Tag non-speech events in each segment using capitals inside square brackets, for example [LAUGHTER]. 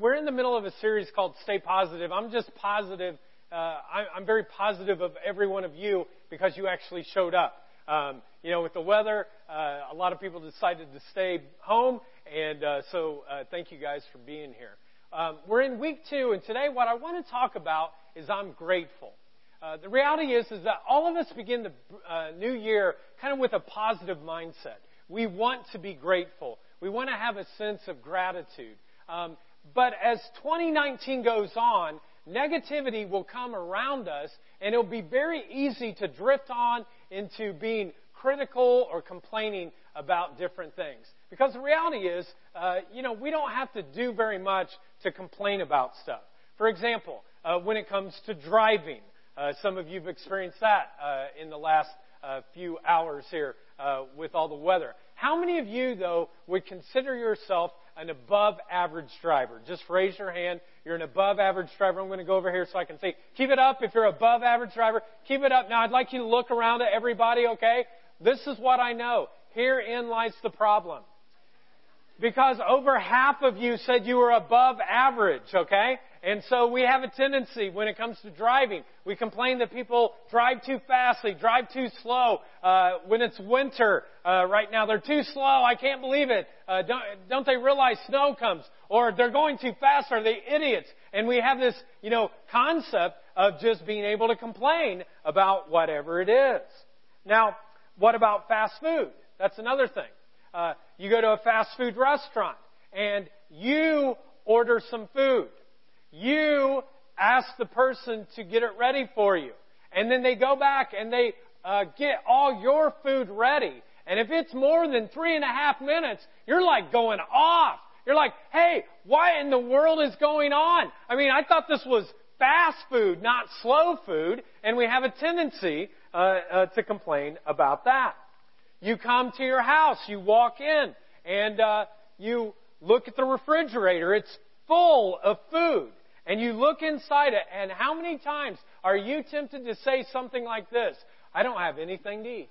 We're in the middle of a series called Stay Positive. I'm just positive. Uh, I, I'm very positive of every one of you because you actually showed up. Um, you know, with the weather, uh, a lot of people decided to stay home, and uh, so uh, thank you guys for being here. Um, we're in week two, and today what I want to talk about is I'm grateful. Uh, the reality is, is that all of us begin the uh, new year kind of with a positive mindset. We want to be grateful. We want to have a sense of gratitude. Um, but as 2019 goes on, negativity will come around us and it'll be very easy to drift on into being critical or complaining about different things. Because the reality is, uh, you know, we don't have to do very much to complain about stuff. For example, uh, when it comes to driving, uh, some of you have experienced that uh, in the last uh, few hours here uh, with all the weather. How many of you, though, would consider yourself an above average driver? Just raise your hand. You're an above average driver. I'm going to go over here so I can see. Keep it up if you're above average driver. Keep it up. Now I'd like you to look around at everybody, okay? This is what I know. Herein lies the problem. Because over half of you said you were above average, okay? And so we have a tendency when it comes to driving. We complain that people drive too fast, they drive too slow. Uh, when it's winter, uh, right now they're too slow. I can't believe it. Uh, don't, don't they realize snow comes? Or they're going too fast. Are they idiots? And we have this, you know, concept of just being able to complain about whatever it is. Now, what about fast food? That's another thing. Uh, you go to a fast food restaurant and you order some food you ask the person to get it ready for you. And then they go back and they uh, get all your food ready. And if it's more than three and a half minutes, you're like going off. You're like, hey, what in the world is going on? I mean, I thought this was fast food, not slow food, and we have a tendency uh, uh, to complain about that. You come to your house, you walk in, and uh, you look at the refrigerator. It's full of food and you look inside it, and how many times are you tempted to say something like this? I don't have anything to eat.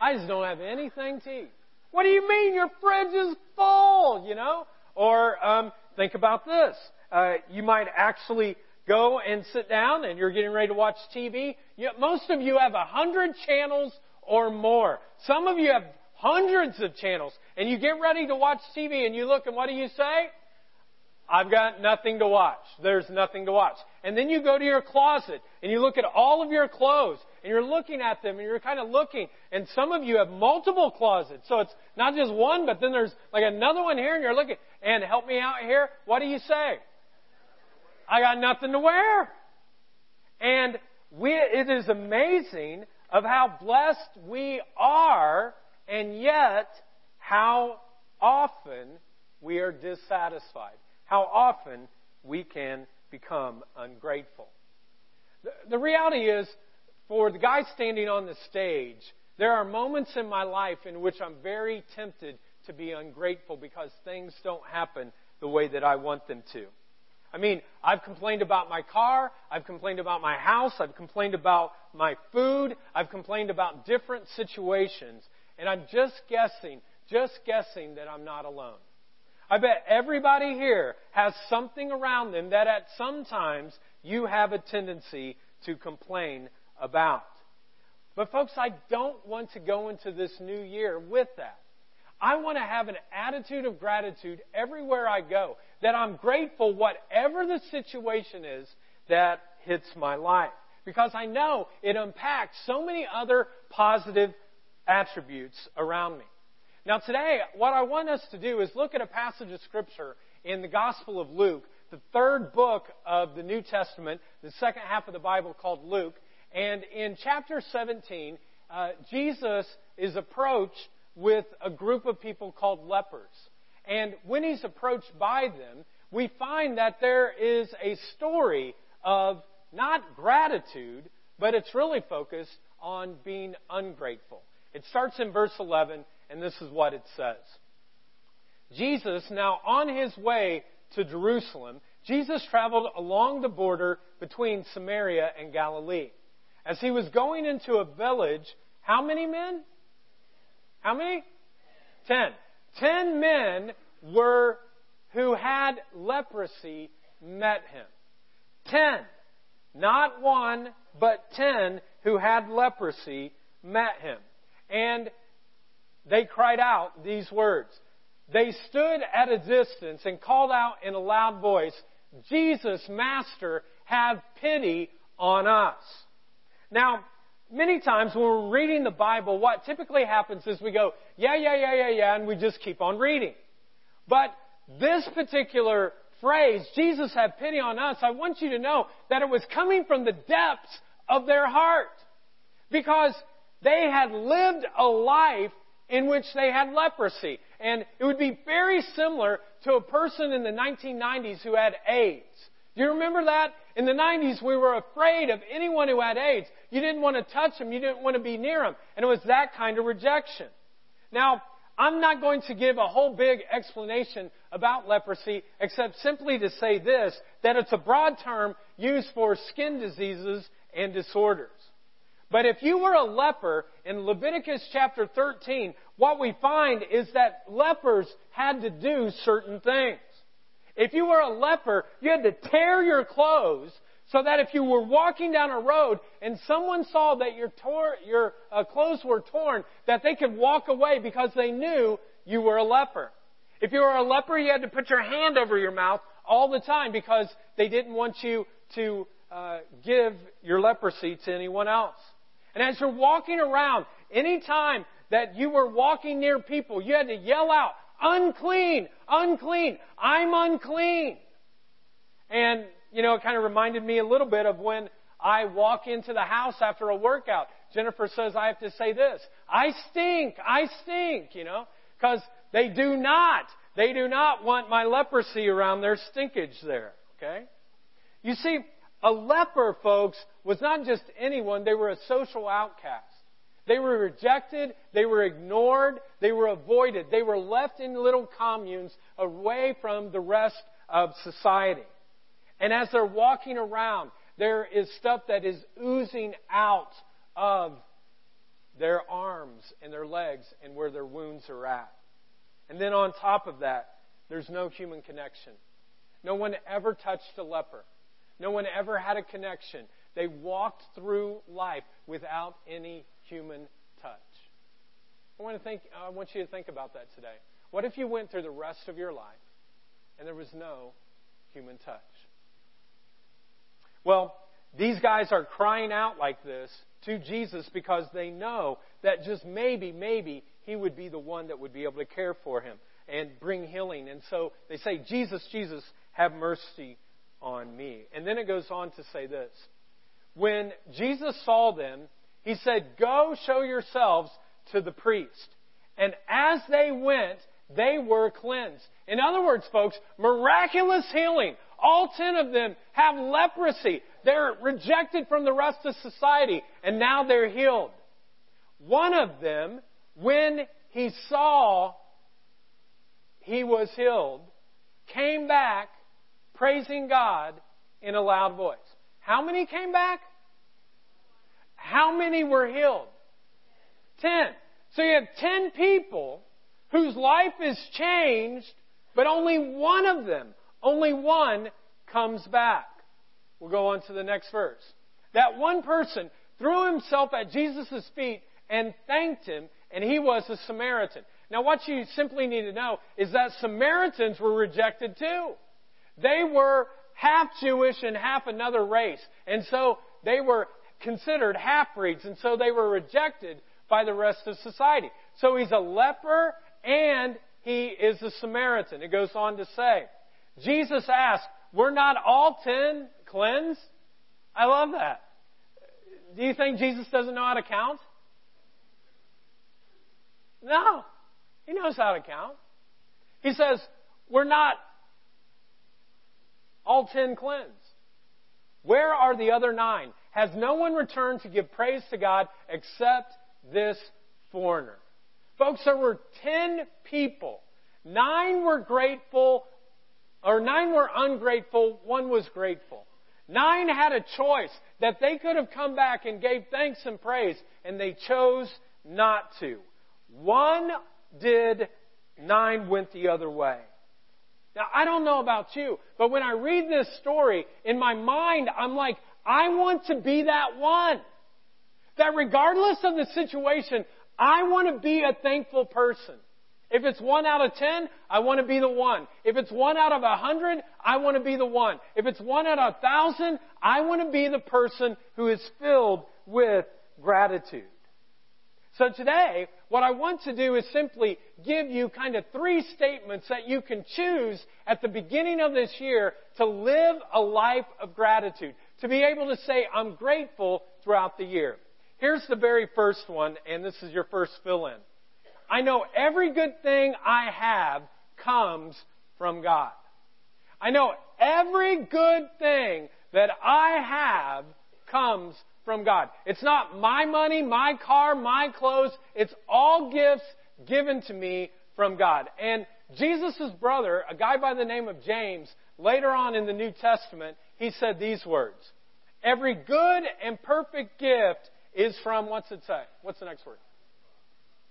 I just don't have anything to eat. What do you mean your fridge is full, you know? Or um, think about this. Uh, you might actually go and sit down and you're getting ready to watch TV. You, most of you have a hundred channels or more. Some of you have hundreds of channels. And you get ready to watch TV and you look and what do you say? I've got nothing to watch. There's nothing to watch. And then you go to your closet and you look at all of your clothes and you're looking at them and you're kind of looking and some of you have multiple closets. So it's not just one, but then there's like another one here and you're looking and help me out here. What do you say? I got nothing to wear. And we, it is amazing of how blessed we are and yet how often we are dissatisfied how often we can become ungrateful. The, the reality is, for the guy standing on the stage, there are moments in my life in which I'm very tempted to be ungrateful because things don't happen the way that I want them to. I mean, I've complained about my car, I've complained about my house, I've complained about my food, I've complained about different situations, and I'm just guessing, just guessing that I'm not alone. I bet everybody here has something around them that at some times you have a tendency to complain about. But folks, I don't want to go into this new year with that. I want to have an attitude of gratitude everywhere I go. That I'm grateful whatever the situation is that hits my life. Because I know it impacts so many other positive attributes around me. Now, today, what I want us to do is look at a passage of Scripture in the Gospel of Luke, the third book of the New Testament, the second half of the Bible called Luke. And in chapter 17, uh, Jesus is approached with a group of people called lepers. And when he's approached by them, we find that there is a story of not gratitude, but it's really focused on being ungrateful. It starts in verse 11 and this is what it says. Jesus, now on his way to Jerusalem, Jesus traveled along the border between Samaria and Galilee. As he was going into a village, how many men? How many? Ten. Ten men were who had leprosy met him. Ten, not one, but ten who had leprosy met him. And they cried out these words. They stood at a distance and called out in a loud voice, Jesus, Master, have pity on us. Now, many times when we're reading the Bible, what typically happens is we go, yeah, yeah, yeah, yeah, yeah, and we just keep on reading. But this particular phrase, Jesus have pity on us, I want you to know that it was coming from the depths of their heart. Because they had lived a life in which they had leprosy. And it would be very similar to a person in the 1990s who had AIDS. Do you remember that? In the 90s, we were afraid of anyone who had AIDS. You didn't want to touch them. You didn't want to be near them. And it was that kind of rejection. Now, I'm not going to give a whole big explanation about leprosy, except simply to say this, that it's a broad term used for skin diseases and disorders. But if you were a leper in Leviticus chapter 13, what we find is that lepers had to do certain things. If you were a leper, you had to tear your clothes so that if you were walking down a road and someone saw that your, tor- your uh, clothes were torn, that they could walk away because they knew you were a leper. If you were a leper, you had to put your hand over your mouth all the time because they didn't want you to uh, give your leprosy to anyone else. And as you're walking around, anytime that you were walking near people, you had to yell out, unclean, unclean, I'm unclean. And, you know, it kind of reminded me a little bit of when I walk into the house after a workout. Jennifer says I have to say this, I stink, I stink, you know, because they do not, they do not want my leprosy around their stinkage there, okay? You see, a leper, folks, was not just anyone, they were a social outcast. They were rejected, they were ignored, they were avoided. They were left in little communes away from the rest of society. And as they're walking around, there is stuff that is oozing out of their arms and their legs and where their wounds are at. And then on top of that, there's no human connection. No one ever touched a leper. No one ever had a connection. They walked through life without any human touch. I want, to think, I want you to think about that today. What if you went through the rest of your life and there was no human touch? Well, these guys are crying out like this to Jesus because they know that just maybe, maybe he would be the one that would be able to care for him and bring healing. And so they say, Jesus, Jesus, have mercy on me. And then it goes on to say this. When Jesus saw them, he said, Go show yourselves to the priest. And as they went, they were cleansed. In other words, folks, miraculous healing. All ten of them have leprosy. They're rejected from the rest of society, and now they're healed. One of them, when he saw he was healed, came back praising God in a loud voice. How many came back? How many were healed? Ten. So you have ten people whose life is changed, but only one of them, only one comes back. We'll go on to the next verse. That one person threw himself at Jesus' feet and thanked him, and he was a Samaritan. Now, what you simply need to know is that Samaritans were rejected too. They were half Jewish and half another race. And so they were considered half breeds, and so they were rejected by the rest of society. So he's a leper and he is a Samaritan. It goes on to say, Jesus asked, Were not all ten cleansed? I love that. Do you think Jesus doesn't know how to count? No. He knows how to count. He says, We're not all ten cleansed. Where are the other nine? Has no one returned to give praise to God except this foreigner? Folks, there were ten people. Nine were grateful, or nine were ungrateful, one was grateful. Nine had a choice that they could have come back and gave thanks and praise, and they chose not to. One did, nine went the other way. Now, I don't know about you, but when I read this story, in my mind, I'm like, I want to be that one. That regardless of the situation, I want to be a thankful person. If it's one out of ten, I want to be the one. If it's one out of a hundred, I want to be the one. If it's one out of a thousand, I want to be the person who is filled with gratitude. So today, what I want to do is simply give you kind of three statements that you can choose at the beginning of this year to live a life of gratitude. To be able to say, I'm grateful throughout the year. Here's the very first one, and this is your first fill in. I know every good thing I have comes from God. I know every good thing that I have comes from God. It's not my money, my car, my clothes. It's all gifts given to me from God. And Jesus' brother, a guy by the name of James, later on in the New Testament, he said these words. Every good and perfect gift is from, what's it say? What's the next word?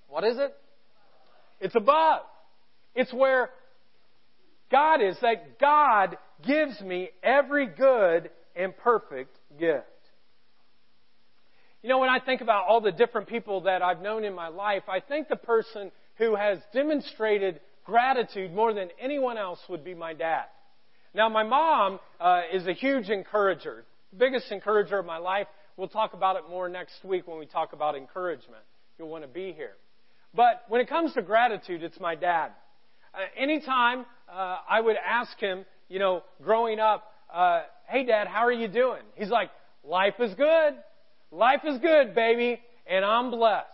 What is it? It's above. It's where God is, that God gives me every good and perfect gift. You know, when I think about all the different people that I've known in my life, I think the person who has demonstrated gratitude more than anyone else would be my dad. Now, my mom uh, is a huge encourager, biggest encourager of my life. We'll talk about it more next week when we talk about encouragement. You'll want to be here. But when it comes to gratitude, it's my dad. Uh, anytime uh, I would ask him, you know, growing up, uh, hey dad, how are you doing? He's like, life is good. Life is good, baby, and I'm blessed.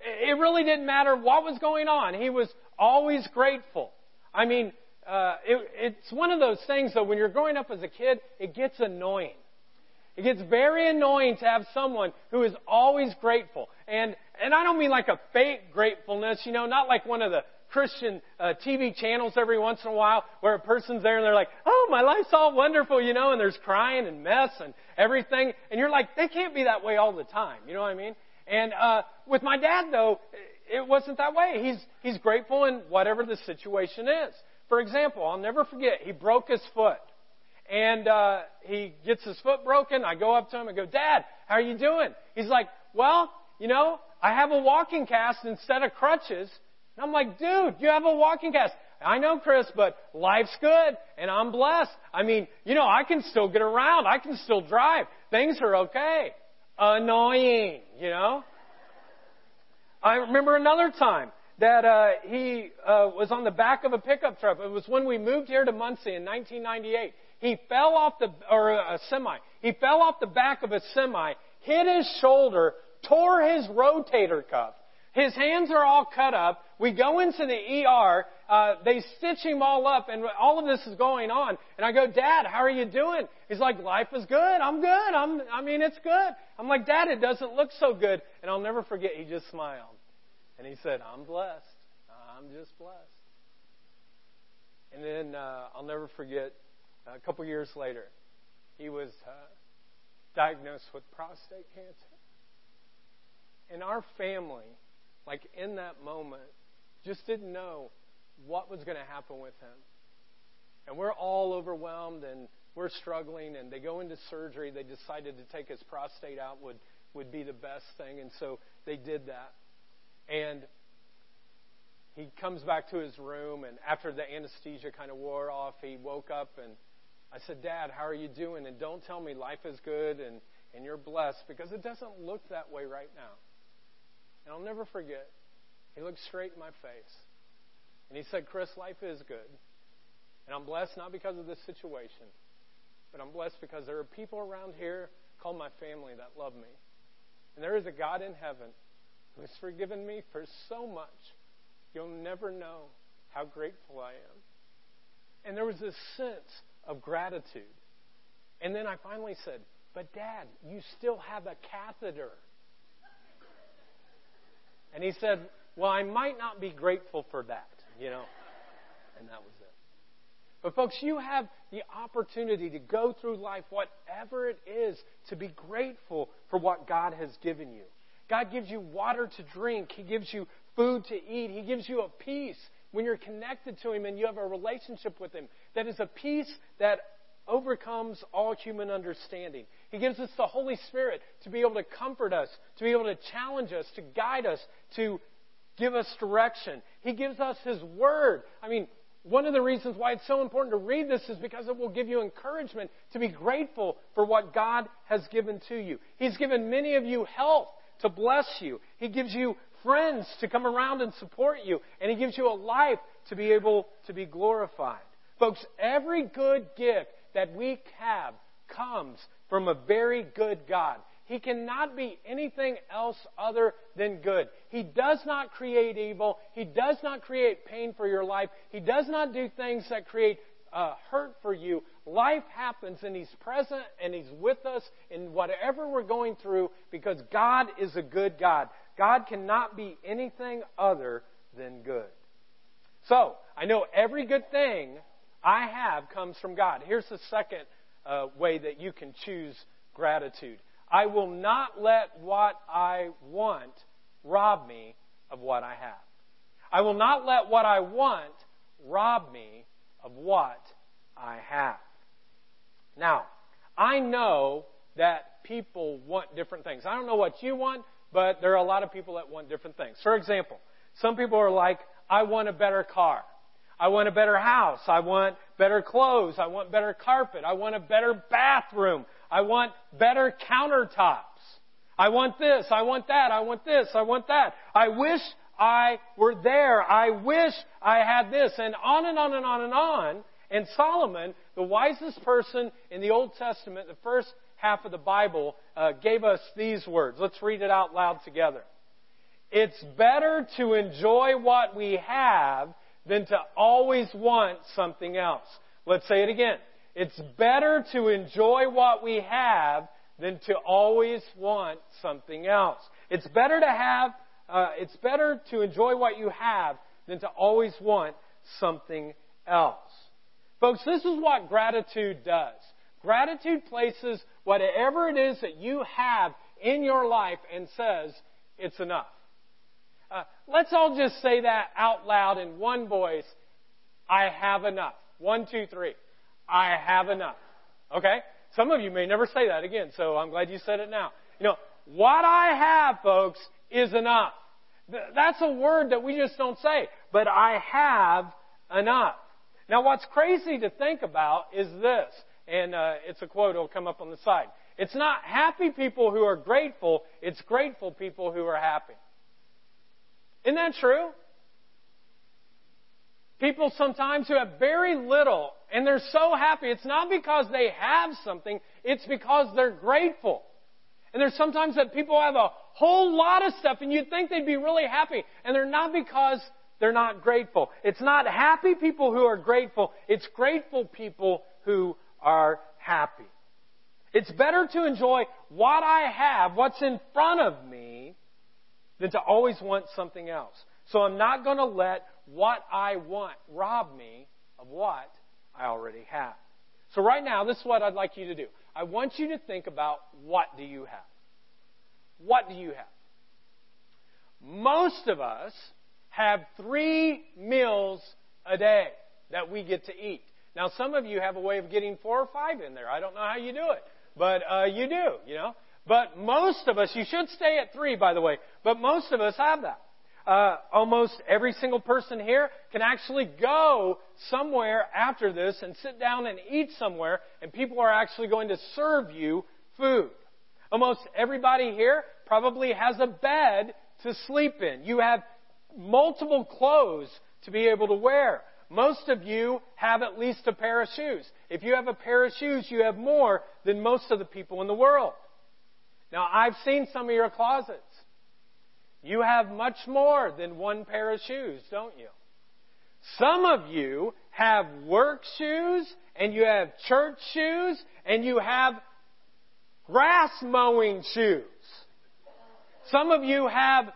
It really didn't matter what was going on. He was always grateful. I mean, uh, it, it's one of those things though, when you're growing up as a kid, it gets annoying. It gets very annoying to have someone who is always grateful. And, and I don't mean like a fake gratefulness, you know, not like one of the Christian uh, TV channels every once in a while where a person's there and they're like, oh, my life's all wonderful, you know, and there's crying and mess and everything. And you're like, they can't be that way all the time. You know what I mean? And uh, with my dad, though, it wasn't that way. He's, he's grateful in whatever the situation is. For example, I'll never forget, he broke his foot. And uh, he gets his foot broken. I go up to him and go, Dad, how are you doing? He's like, Well, you know, I have a walking cast instead of crutches. I'm like, dude, you have a walking cast. I know, Chris, but life's good and I'm blessed. I mean, you know, I can still get around. I can still drive. Things are okay. Annoying, you know? I remember another time that uh, he uh, was on the back of a pickup truck. It was when we moved here to Muncie in 1998. He fell off the, or a semi. He fell off the back of a semi, hit his shoulder, tore his rotator cuff. His hands are all cut up. We go into the ER. Uh, they stitch him all up, and all of this is going on. And I go, Dad, how are you doing? He's like, Life is good. I'm good. I'm, I mean, it's good. I'm like, Dad, it doesn't look so good. And I'll never forget. He just smiled, and he said, I'm blessed. I'm just blessed. And then uh, I'll never forget a couple years later, he was uh, diagnosed with prostate cancer. And our family, like in that moment, just didn't know what was going to happen with him. And we're all overwhelmed and we're struggling and they go into surgery. They decided to take his prostate out would, would be the best thing. And so they did that. And he comes back to his room and after the anesthesia kind of wore off, he woke up and I said, Dad, how are you doing? And don't tell me life is good and, and you're blessed because it doesn't look that way right now. And I'll never forget. He looked straight in my face. And he said, Chris, life is good. And I'm blessed not because of this situation, but I'm blessed because there are people around here called my family that love me. And there is a God in heaven who has forgiven me for so much. You'll never know how grateful I am. And there was this sense of gratitude. And then I finally said, But dad, you still have a catheter. And he said, Well, I might not be grateful for that, you know. And that was it. But, folks, you have the opportunity to go through life, whatever it is, to be grateful for what God has given you. God gives you water to drink, He gives you food to eat, He gives you a peace when you're connected to Him and you have a relationship with Him that is a peace that overcomes all human understanding. He gives us the Holy Spirit to be able to comfort us, to be able to challenge us, to guide us, to give us direction. He gives us His Word. I mean, one of the reasons why it's so important to read this is because it will give you encouragement to be grateful for what God has given to you. He's given many of you health to bless you. He gives you friends to come around and support you. And He gives you a life to be able to be glorified. Folks, every good gift that we have comes from a very good God. He cannot be anything else other than good. He does not create evil. He does not create pain for your life. He does not do things that create uh, hurt for you. Life happens and He's present and He's with us in whatever we're going through because God is a good God. God cannot be anything other than good. So, I know every good thing I have comes from God. Here's the second uh, way that you can choose gratitude. I will not let what I want rob me of what I have. I will not let what I want rob me of what I have. Now, I know that people want different things. I don't know what you want, but there are a lot of people that want different things. For example, some people are like, I want a better car. I want a better house. I want better clothes. I want better carpet. I want a better bathroom. I want better countertops. I want this. I want that. I want this. I want that. I wish I were there. I wish I had this. And on and on and on and on. And Solomon, the wisest person in the Old Testament, the first half of the Bible, uh, gave us these words. Let's read it out loud together. It's better to enjoy what we have than to always want something else. Let's say it again. It's better to enjoy what we have than to always want something else. It's better to have, uh, it's better to enjoy what you have than to always want something else. Folks, this is what gratitude does. Gratitude places whatever it is that you have in your life and says, it's enough. Uh, let's all just say that out loud in one voice. I have enough. One, two, three. I have enough. Okay? Some of you may never say that again, so I'm glad you said it now. You know, what I have, folks, is enough. That's a word that we just don't say, but I have enough. Now, what's crazy to think about is this, and uh, it's a quote, it'll come up on the side. It's not happy people who are grateful, it's grateful people who are happy. Isn't that true? People sometimes who have very little and they're so happy. It's not because they have something, it's because they're grateful. And there's sometimes that people have a whole lot of stuff and you'd think they'd be really happy and they're not because they're not grateful. It's not happy people who are grateful, it's grateful people who are happy. It's better to enjoy what I have, what's in front of me, than to always want something else. So I'm not going to let what I want rob me of what I already have. So right now, this is what I'd like you to do. I want you to think about what do you have? What do you have? Most of us have three meals a day that we get to eat. Now, some of you have a way of getting four or five in there. I don't know how you do it, but uh, you do, you know. But most of us, you should stay at three, by the way, but most of us have that. Uh, almost every single person here can actually go somewhere after this and sit down and eat somewhere, and people are actually going to serve you food. Almost everybody here probably has a bed to sleep in. You have multiple clothes to be able to wear. Most of you have at least a pair of shoes. If you have a pair of shoes, you have more than most of the people in the world. Now, I've seen some of your closets. You have much more than one pair of shoes, don't you? Some of you have work shoes, and you have church shoes, and you have grass mowing shoes. Some of you have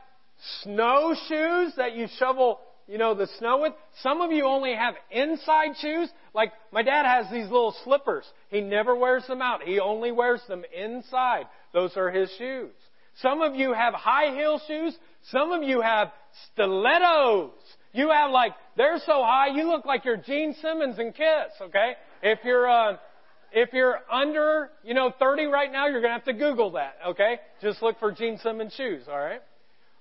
snow shoes that you shovel, you know, the snow with. Some of you only have inside shoes. Like my dad has these little slippers. He never wears them out. He only wears them inside. Those are his shoes. Some of you have high heel shoes. Some of you have stilettos. You have like they're so high, you look like you're Gene Simmons and Kiss, okay? If you're, uh, if you're under, you know, 30 right now, you're to have to Google that, okay? Just look for Gene Simmons shoes, alright?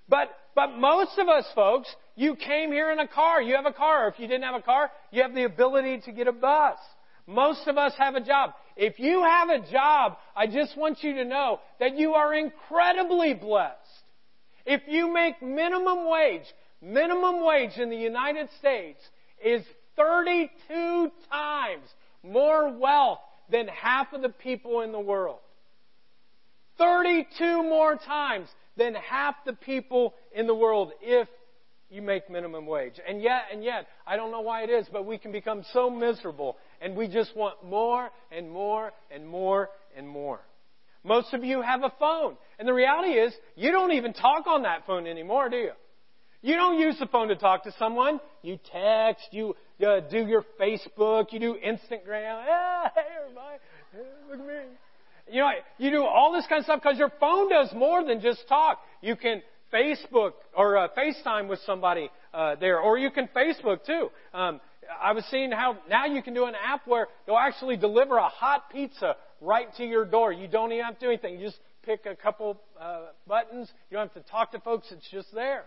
But, but most of us folks, you came here in a car. You have a car. If you didn't have a car, you have the ability to get a bus. Most of us have a job. If you have a job, I just want you to know that you are incredibly blessed. If you make minimum wage, minimum wage in the United States is 32 times more wealth than half of the people in the world. 32 more times than half the people in the world if you make minimum wage. And yet, and yet, I don't know why it is, but we can become so miserable and we just want more and more and more and more. Most of you have a phone. And the reality is, you don't even talk on that phone anymore, do you? You don't use the phone to talk to someone. You text, you uh, do your Facebook, you do Instagram. Ah, [LAUGHS] hey, everybody, look at me. You know, you do all this kind of stuff because your phone does more than just talk. You can Facebook or uh, FaceTime with somebody uh, there, or you can Facebook too. Um, I was seeing how now you can do an app where they'll actually deliver a hot pizza right to your door. You don't even have to do anything. You just pick a couple uh, buttons. You don't have to talk to folks. It's just there.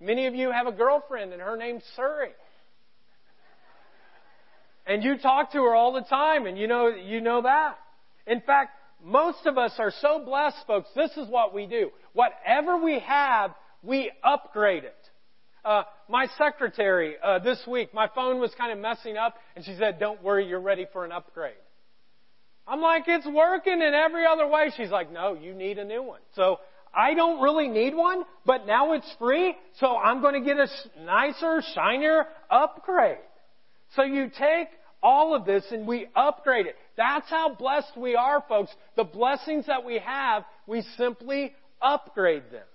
Many of you have a girlfriend, and her name's Siri. And you talk to her all the time, and you know you know that. In fact, most of us are so blessed, folks. This is what we do. Whatever we have, we upgrade it. Uh, my secretary uh, this week, my phone was kind of messing up, and she said, "Don't worry, you're ready for an upgrade." I'm like, "It's working in every other way." She's like, "No, you need a new one." So I don't really need one, but now it's free, so I'm going to get a nicer, shinier upgrade. So you take all of this and we upgrade it. That's how blessed we are, folks. The blessings that we have, we simply upgrade them.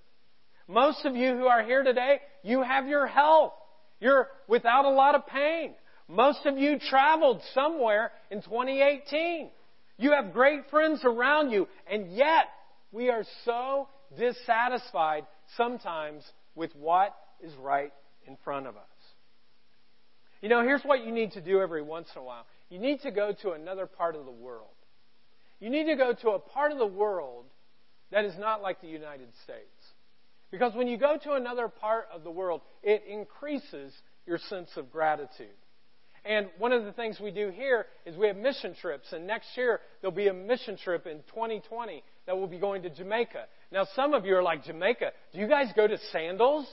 Most of you who are here today, you have your health. You're without a lot of pain. Most of you traveled somewhere in 2018. You have great friends around you, and yet we are so dissatisfied sometimes with what is right in front of us. You know, here's what you need to do every once in a while. You need to go to another part of the world. You need to go to a part of the world that is not like the United States. Because when you go to another part of the world, it increases your sense of gratitude. And one of the things we do here is we have mission trips. And next year, there'll be a mission trip in 2020 that will be going to Jamaica. Now, some of you are like, Jamaica, do you guys go to Sandals?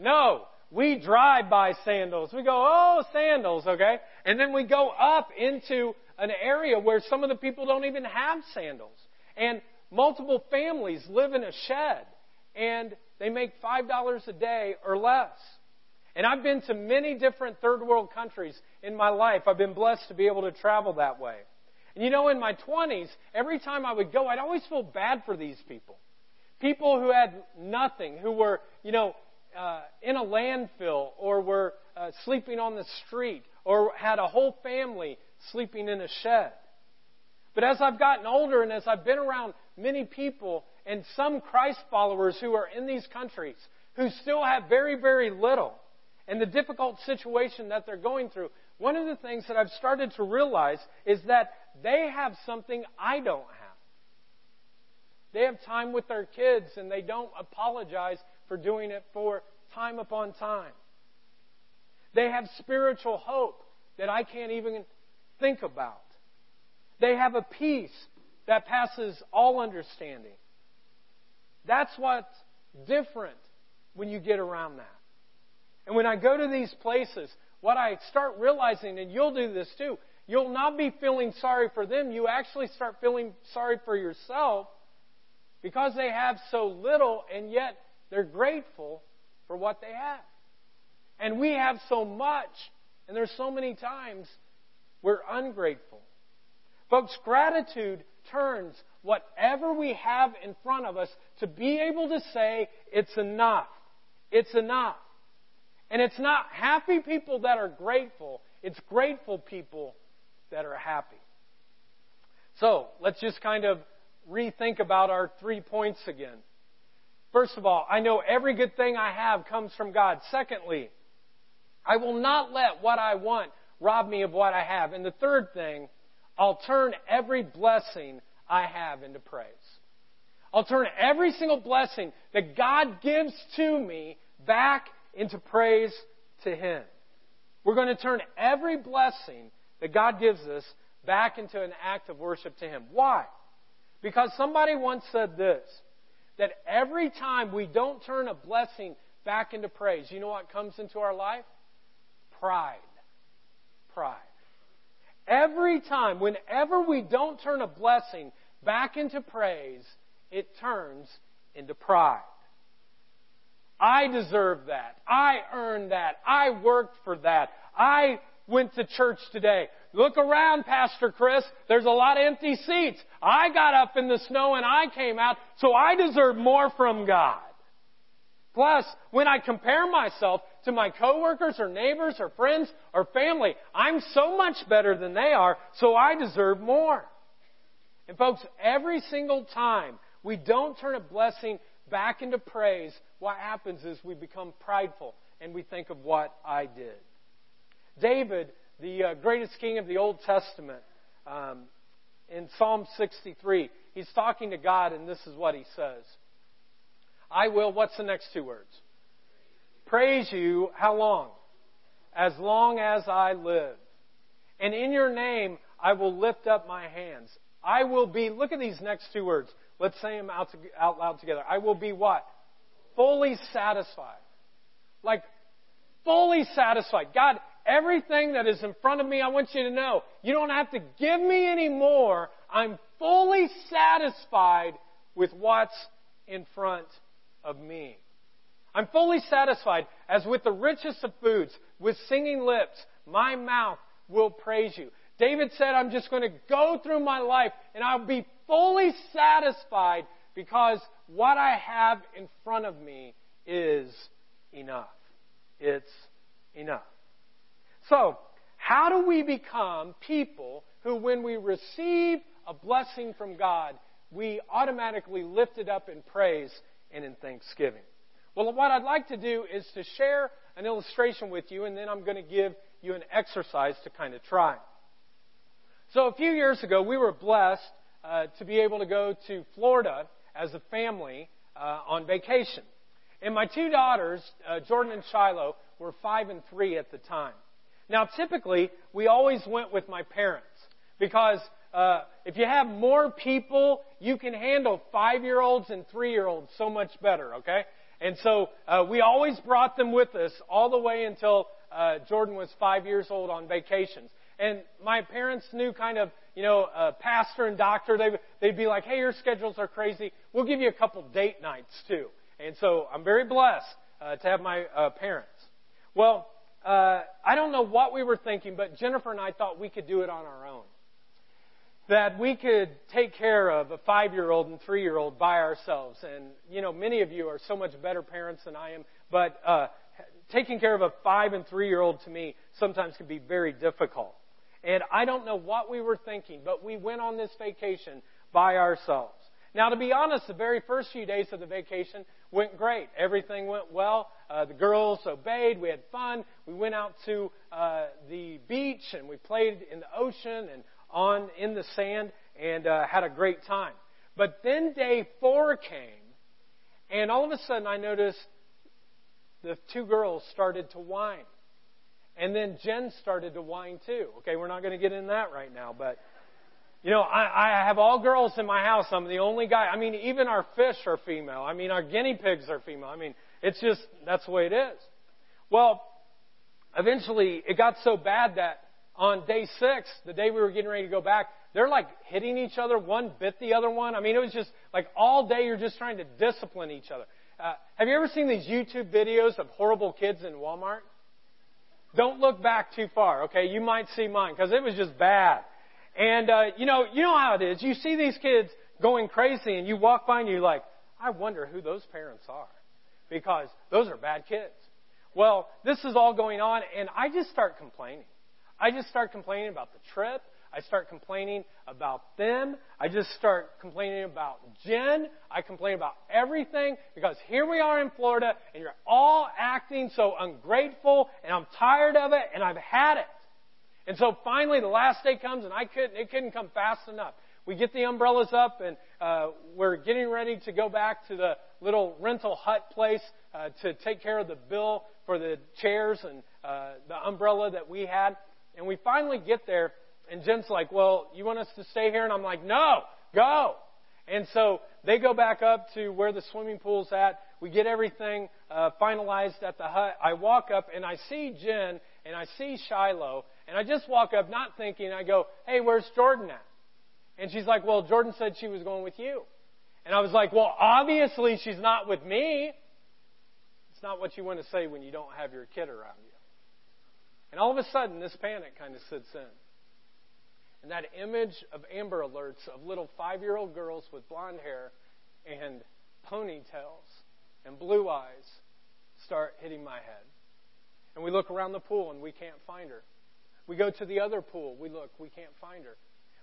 No. We drive by sandals. We go, oh, sandals, okay? And then we go up into an area where some of the people don't even have sandals. And multiple families live in a shed and they make $5 a day or less. And I've been to many different third world countries in my life. I've been blessed to be able to travel that way. And you know, in my 20s, every time I would go, I'd always feel bad for these people. People who had nothing, who were, you know, uh, in a landfill or were uh, sleeping on the street or had a whole family sleeping in a shed. But as I've gotten older and as I've been around many people and some Christ followers who are in these countries who still have very, very little and the difficult situation that they're going through, one of the things that I've started to realize is that they have something I don't have. They have time with their kids and they don't apologize for doing it for time upon time. They have spiritual hope that I can't even think about. They have a peace that passes all understanding. That's what's different when you get around that. And when I go to these places, what I start realizing, and you'll do this too, you'll not be feeling sorry for them. You actually start feeling sorry for yourself because they have so little and yet they're grateful for what they have. And we have so much, and there's so many times we're ungrateful. Folks, gratitude turns whatever we have in front of us to be able to say, it's enough. It's enough. And it's not happy people that are grateful, it's grateful people that are happy. So, let's just kind of rethink about our three points again. First of all, I know every good thing I have comes from God. Secondly, I will not let what I want rob me of what I have. And the third thing, I'll turn every blessing I have into praise. I'll turn every single blessing that God gives to me back into praise to Him. We're going to turn every blessing that God gives us back into an act of worship to Him. Why? Because somebody once said this that every time we don't turn a blessing back into praise, you know what comes into our life? Pride. Pride. Every time, whenever we don't turn a blessing back into praise, it turns into pride. I deserve that. I earned that. I worked for that. I went to church today. Look around, Pastor Chris. There's a lot of empty seats. I got up in the snow and I came out, so I deserve more from God. Plus, when I compare myself to my coworkers or neighbors or friends or family, I'm so much better than they are, so I deserve more. And folks, every single time we don't turn a blessing back into praise, what happens is we become prideful and we think of what I did. David the uh, greatest king of the Old Testament, um, in Psalm 63, he's talking to God, and this is what he says I will, what's the next two words? Praise you, how long? As long as I live. And in your name, I will lift up my hands. I will be, look at these next two words. Let's say them out, to, out loud together. I will be what? Fully satisfied. Like, fully satisfied. God, Everything that is in front of me, I want you to know, you don't have to give me any more. I'm fully satisfied with what's in front of me. I'm fully satisfied as with the richest of foods, with singing lips, my mouth will praise you. David said, I'm just going to go through my life and I'll be fully satisfied because what I have in front of me is enough. It's enough. So, how do we become people who, when we receive a blessing from God, we automatically lift it up in praise and in thanksgiving? Well, what I'd like to do is to share an illustration with you, and then I'm going to give you an exercise to kind of try. So, a few years ago, we were blessed uh, to be able to go to Florida as a family uh, on vacation. And my two daughters, uh, Jordan and Shiloh, were five and three at the time. Now, typically, we always went with my parents because uh, if you have more people, you can handle five year olds and three year olds so much better, okay? And so uh, we always brought them with us all the way until uh, Jordan was five years old on vacations. And my parents knew kind of, you know, a pastor and doctor, they, they'd be like, hey, your schedules are crazy. We'll give you a couple date nights too. And so I'm very blessed uh, to have my uh, parents. Well, uh, I don't know what we were thinking, but Jennifer and I thought we could do it on our own. That we could take care of a five year old and three year old by ourselves. And, you know, many of you are so much better parents than I am, but uh, taking care of a five and three year old to me sometimes can be very difficult. And I don't know what we were thinking, but we went on this vacation by ourselves. Now, to be honest, the very first few days of the vacation went great. Everything went well. Uh, the girls obeyed. We had fun. We went out to uh, the beach and we played in the ocean and on in the sand and uh, had a great time. But then day four came, and all of a sudden I noticed the two girls started to whine. And then Jen started to whine too. Okay, we're not going to get in that right now, but you know, I, I have all girls in my house. I'm the only guy. I mean, even our fish are female. I mean, our guinea pigs are female. I mean, it's just, that's the way it is. Well, eventually it got so bad that on day six, the day we were getting ready to go back, they're like hitting each other. One bit the other one. I mean, it was just like all day you're just trying to discipline each other. Uh, have you ever seen these YouTube videos of horrible kids in Walmart? Don't look back too far, okay? You might see mine because it was just bad. And, uh, you know, you know how it is. You see these kids going crazy and you walk by and you're like, I wonder who those parents are. Because those are bad kids. Well, this is all going on and I just start complaining. I just start complaining about the trip. I start complaining about them. I just start complaining about Jen. I complain about everything because here we are in Florida and you're all acting so ungrateful and I'm tired of it and I've had it. And so finally the last day comes and I couldn't, it couldn't come fast enough. We get the umbrellas up and uh, we're getting ready to go back to the little rental hut place uh, to take care of the bill for the chairs and uh, the umbrella that we had. And we finally get there, and Jen's like, "Well, you want us to stay here?" And I'm like, "No, go." And so they go back up to where the swimming pool's at. We get everything uh, finalized at the hut. I walk up and I see Jen and I see Shiloh, and I just walk up, not thinking. I go, "Hey, where's Jordan at?" And she's like, Well, Jordan said she was going with you. And I was like, Well, obviously she's not with me. It's not what you want to say when you don't have your kid around you. And all of a sudden, this panic kind of sits in. And that image of Amber Alerts of little five year old girls with blonde hair and ponytails and blue eyes start hitting my head. And we look around the pool and we can't find her. We go to the other pool. We look, we can't find her.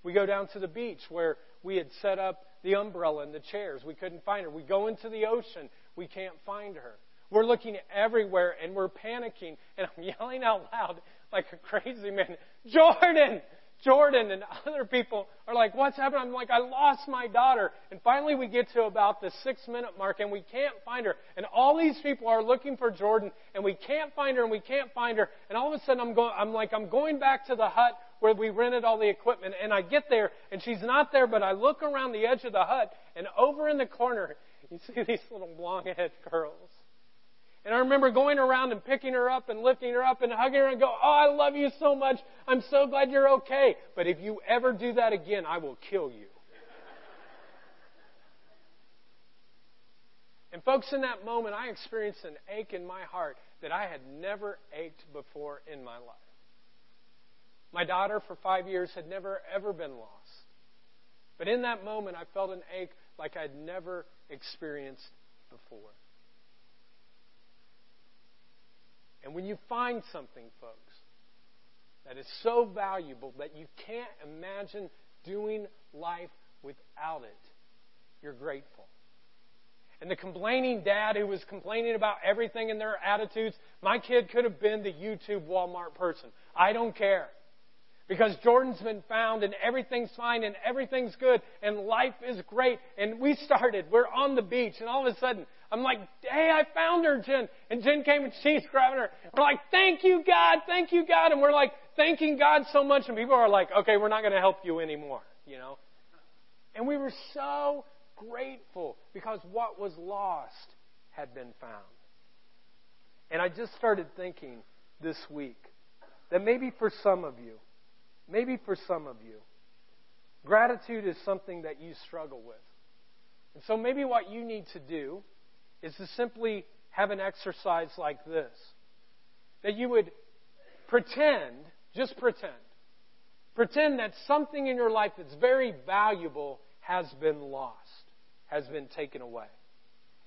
We go down to the beach where we had set up the umbrella and the chairs. We couldn't find her. We go into the ocean. We can't find her. We're looking everywhere and we're panicking and I'm yelling out loud like a crazy man, Jordan! Jordan and other people are like, what's happened? I'm like, I lost my daughter. And finally we get to about the six minute mark and we can't find her. And all these people are looking for Jordan and we can't find her and we can't find her. And all of a sudden I'm going, I'm like, I'm going back to the hut where we rented all the equipment. And I get there, and she's not there, but I look around the edge of the hut, and over in the corner, [LAUGHS] you see these little long head curls. And I remember going around and picking her up and lifting her up and hugging her and go, Oh, I love you so much. I'm so glad you're okay. But if you ever do that again, I will kill you. and folks, in that moment, I experienced an ache in my heart that I had never ached before in my life. My daughter, for five years, had never, ever been lost. But in that moment, I felt an ache like I'd never experienced before. And when you find something, folks, that is so valuable that you can't imagine doing life without it, you're grateful. And the complaining dad who was complaining about everything in their attitudes, my kid could have been the YouTube Walmart person. I don't care. Because Jordan's been found and everything's fine and everything's good and life is great. And we started, we're on the beach and all of a sudden I'm like, hey, I found her, Jen. And Jen came and she's grabbing her. We're like, thank you, God, thank you, God. And we're like thanking God so much and people are like, okay, we're not going to help you anymore, you know. And we were so grateful because what was lost had been found. And I just started thinking this week that maybe for some of you, Maybe for some of you, gratitude is something that you struggle with. And so maybe what you need to do is to simply have an exercise like this. That you would pretend, just pretend, pretend that something in your life that's very valuable has been lost, has been taken away.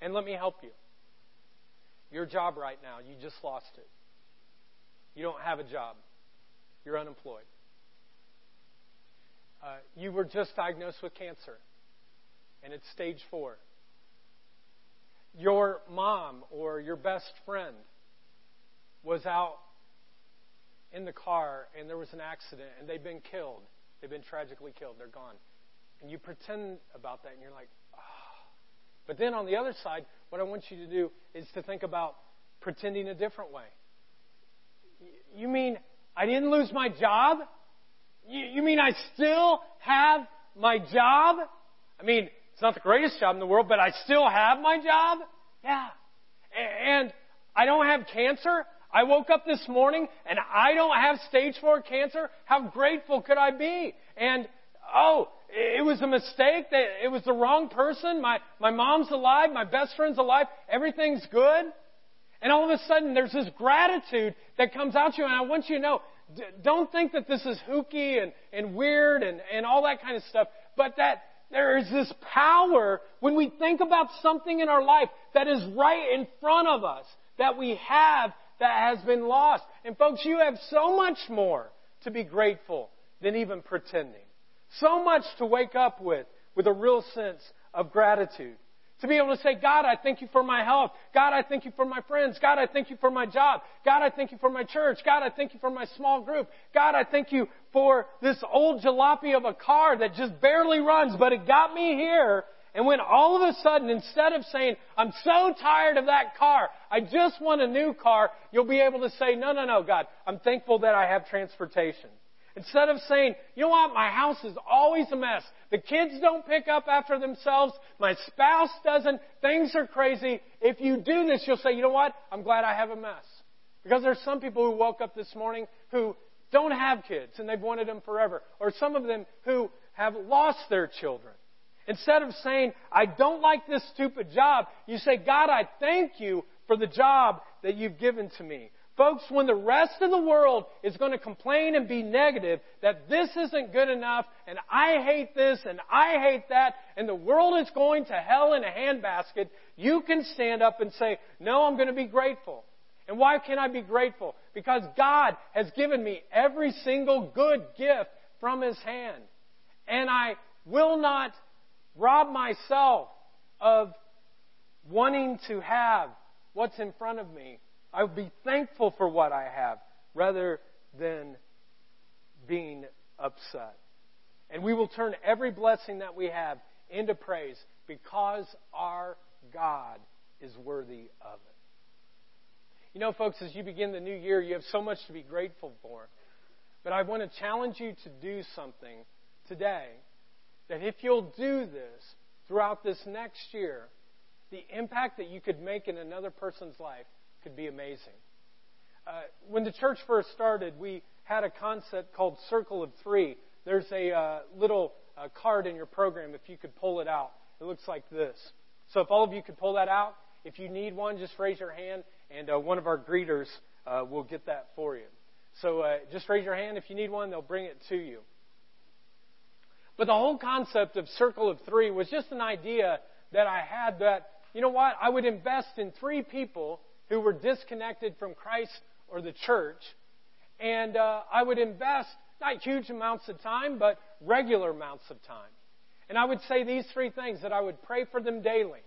And let me help you. Your job right now, you just lost it. You don't have a job. You're unemployed. Uh, you were just diagnosed with cancer, and it's stage four. Your mom or your best friend was out in the car, and there was an accident, and they've been killed. They've been tragically killed. They're gone. And you pretend about that, and you're like, oh. But then on the other side, what I want you to do is to think about pretending a different way. You mean I didn't lose my job? You, you mean I still have my job? I mean, it's not the greatest job in the world, but I still have my job? Yeah. And I don't have cancer? I woke up this morning and I don't have stage four cancer? How grateful could I be? And, oh, it was a mistake it was the wrong person. My, my mom's alive. My best friend's alive. Everything's good. And all of a sudden there's this gratitude that comes out to you and I want you to know don't think that this is hooky and, and weird and, and all that kind of stuff, but that there is this power when we think about something in our life that is right in front of us that we have that has been lost. And folks, you have so much more to be grateful than even pretending. So much to wake up with, with a real sense of gratitude. To be able to say, God, I thank you for my health. God, I thank you for my friends. God, I thank you for my job. God, I thank you for my church. God, I thank you for my small group. God, I thank you for this old jalopy of a car that just barely runs, but it got me here. And when all of a sudden, instead of saying, I'm so tired of that car, I just want a new car, you'll be able to say, no, no, no, God, I'm thankful that I have transportation. Instead of saying, you know what, my house is always a mess. The kids don't pick up after themselves. My spouse doesn't. Things are crazy. If you do this, you'll say, you know what, I'm glad I have a mess. Because there's some people who woke up this morning who don't have kids and they've wanted them forever. Or some of them who have lost their children. Instead of saying, I don't like this stupid job, you say, God, I thank you for the job that you've given to me. Folks, when the rest of the world is going to complain and be negative that this isn't good enough and I hate this and I hate that and the world is going to hell in a handbasket, you can stand up and say, no, I'm going to be grateful. And why can I be grateful? Because God has given me every single good gift from His hand. And I will not rob myself of wanting to have what's in front of me I will be thankful for what I have rather than being upset. And we will turn every blessing that we have into praise because our God is worthy of it. You know, folks, as you begin the new year, you have so much to be grateful for. But I want to challenge you to do something today that if you'll do this throughout this next year, the impact that you could make in another person's life could be amazing. Uh, when the church first started, we had a concept called Circle of Three. There's a uh, little uh, card in your program if you could pull it out. It looks like this. So if all of you could pull that out, if you need one, just raise your hand, and uh, one of our greeters uh, will get that for you. So uh, just raise your hand if you need one; they'll bring it to you. But the whole concept of Circle of Three was just an idea that I had that you know what I would invest in three people who were disconnected from Christ or the church. And uh, I would invest not huge amounts of time, but regular amounts of time. And I would say these three things that I would pray for them daily.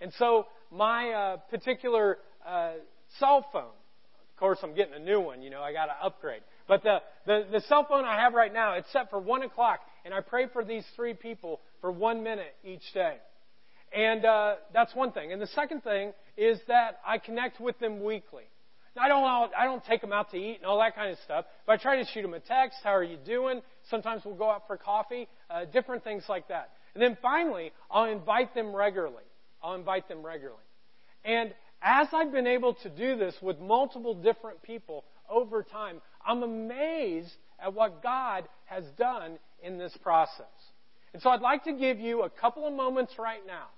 And so my uh, particular uh, cell phone, of course, I'm getting a new one. You know, I got to upgrade. But the, the the cell phone I have right now, it's set for one o'clock, and I pray for these three people for one minute each day. And uh, that's one thing. And the second thing is that I connect with them weekly. Now, I don't I don't take them out to eat and all that kind of stuff, but I try to shoot them a text. How are you doing? Sometimes we'll go out for coffee, uh, different things like that. And then finally, I'll invite them regularly. I'll invite them regularly. And as I've been able to do this with multiple different people over time, I'm amazed at what God has done in this process. And so I'd like to give you a couple of moments right now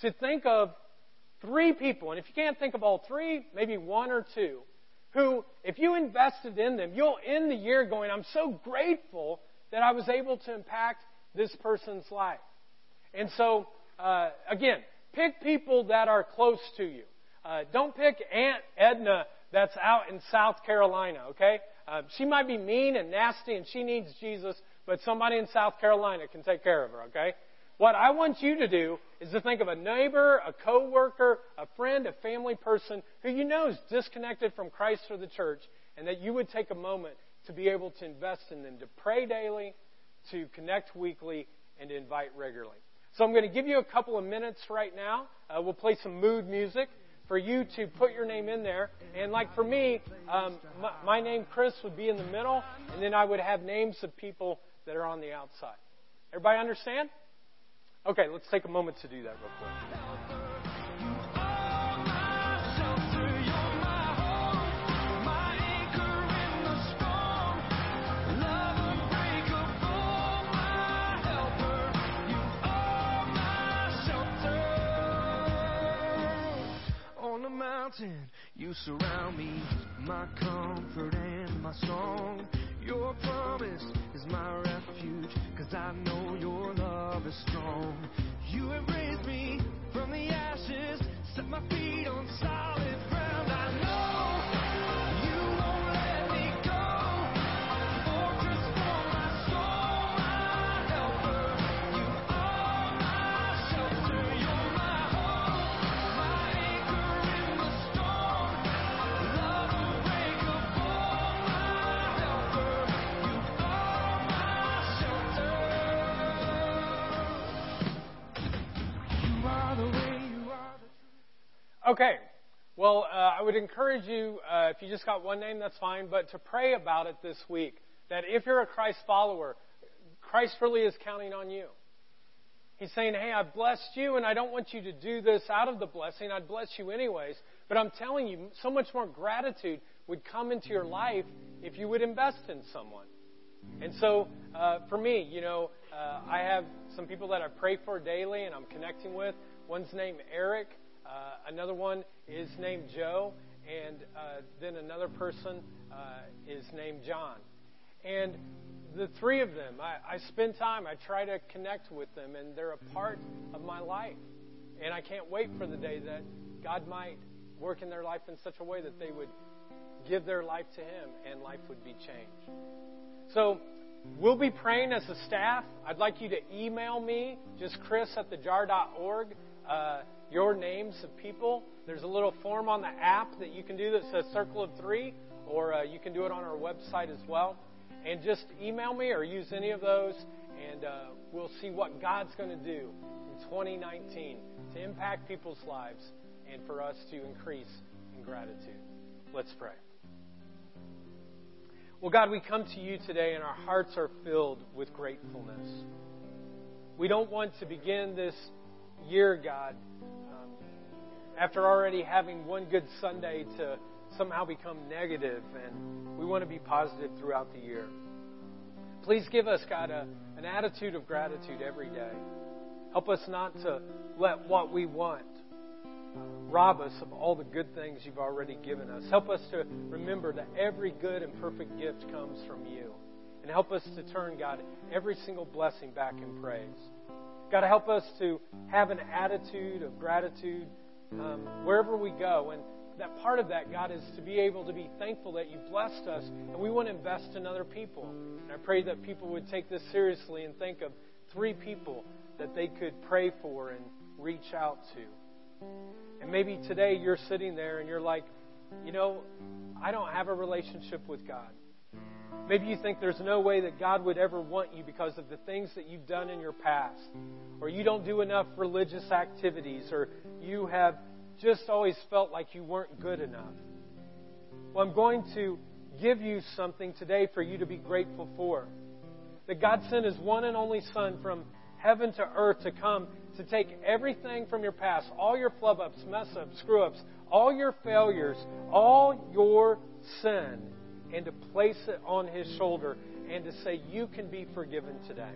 to think of three people, and if you can't think of all three, maybe one or two, who, if you invested in them, you'll end the year going, I'm so grateful that I was able to impact this person's life. And so, uh, again, pick people that are close to you. Uh, don't pick Aunt Edna that's out in South Carolina, okay? Uh, she might be mean and nasty and she needs Jesus, but somebody in South Carolina can take care of her, okay? What I want you to do is to think of a neighbor, a coworker, a friend, a family person who you know is disconnected from Christ or the church, and that you would take a moment to be able to invest in them, to pray daily, to connect weekly, and to invite regularly. So I'm going to give you a couple of minutes right now. Uh, we'll play some mood music for you to put your name in there. And like for me, um, my, my name, Chris, would be in the middle, and then I would have names of people that are on the outside. Everybody understand? Okay, let's take a moment to do that real quick. you surround me, my comfort and my song. Your promise is my refuge, cause I know your love is strong. You have raised me from the ashes, set my feet on solid ground. I know Okay. Well, uh, I would encourage you, uh, if you just got one name, that's fine, but to pray about it this week. That if you're a Christ follower, Christ really is counting on you. He's saying, Hey, I've blessed you, and I don't want you to do this out of the blessing. I'd bless you anyways. But I'm telling you, so much more gratitude would come into your life if you would invest in someone. And so, uh, for me, you know, uh, I have some people that I pray for daily and I'm connecting with. One's named Eric. Uh, another one is named Joe. And uh, then another person uh, is named John. And the three of them, I, I spend time, I try to connect with them, and they're a part of my life. And I can't wait for the day that God might work in their life in such a way that they would give their life to Him and life would be changed. So, we'll be praying as a staff. I'd like you to email me, just chris at thejar.org, uh, your names of people. There's a little form on the app that you can do that says Circle of Three, or uh, you can do it on our website as well. And just email me or use any of those, and uh, we'll see what God's going to do in 2019 to impact people's lives and for us to increase in gratitude. Let's pray. Well, God, we come to you today and our hearts are filled with gratefulness. We don't want to begin this year, God, after already having one good Sunday to somehow become negative, and we want to be positive throughout the year. Please give us, God, a, an attitude of gratitude every day. Help us not to let what we want rob us of all the good things you've already given us. Help us to remember that every good and perfect gift comes from you. And help us to turn, God, every single blessing back in praise. God, help us to have an attitude of gratitude um, wherever we go. And that part of that, God, is to be able to be thankful that you blessed us and we want to invest in other people. And I pray that people would take this seriously and think of three people that they could pray for and reach out to. And maybe today you're sitting there and you're like, you know, I don't have a relationship with God. Maybe you think there's no way that God would ever want you because of the things that you've done in your past. Or you don't do enough religious activities. Or you have just always felt like you weren't good enough. Well, I'm going to give you something today for you to be grateful for. That God sent His one and only Son from heaven to earth to come to take everything from your past, all your flub ups, mess ups, screw ups, all your failures, all your sin, and to place it on His shoulder and to say, You can be forgiven today.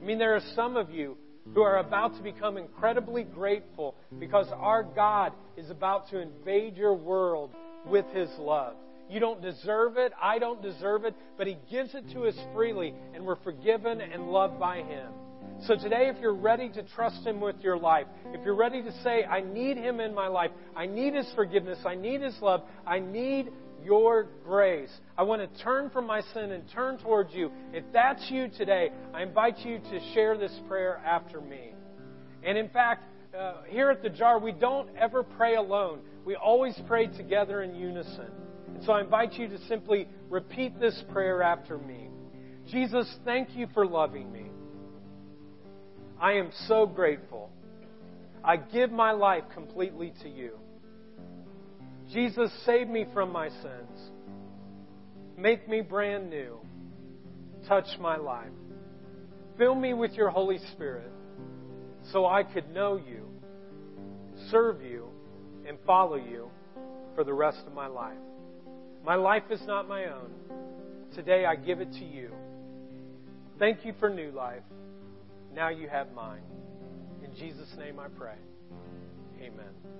I mean, there are some of you who are about to become incredibly grateful because our God is about to invade your world with His love. You don't deserve it. I don't deserve it. But He gives it to us freely, and we're forgiven and loved by Him. So today, if you're ready to trust Him with your life, if you're ready to say, I need Him in my life, I need His forgiveness, I need His love, I need your grace. I want to turn from my sin and turn towards you. If that's you today, I invite you to share this prayer after me. And in fact, uh, here at the jar, we don't ever pray alone. We always pray together in unison. And so I invite you to simply repeat this prayer after me. Jesus, thank you for loving me. I am so grateful. I give my life completely to you. Jesus, save me from my sins. Make me brand new. Touch my life. Fill me with your Holy Spirit so I could know you, serve you, and follow you for the rest of my life. My life is not my own. Today I give it to you. Thank you for new life. Now you have mine. In Jesus' name I pray. Amen.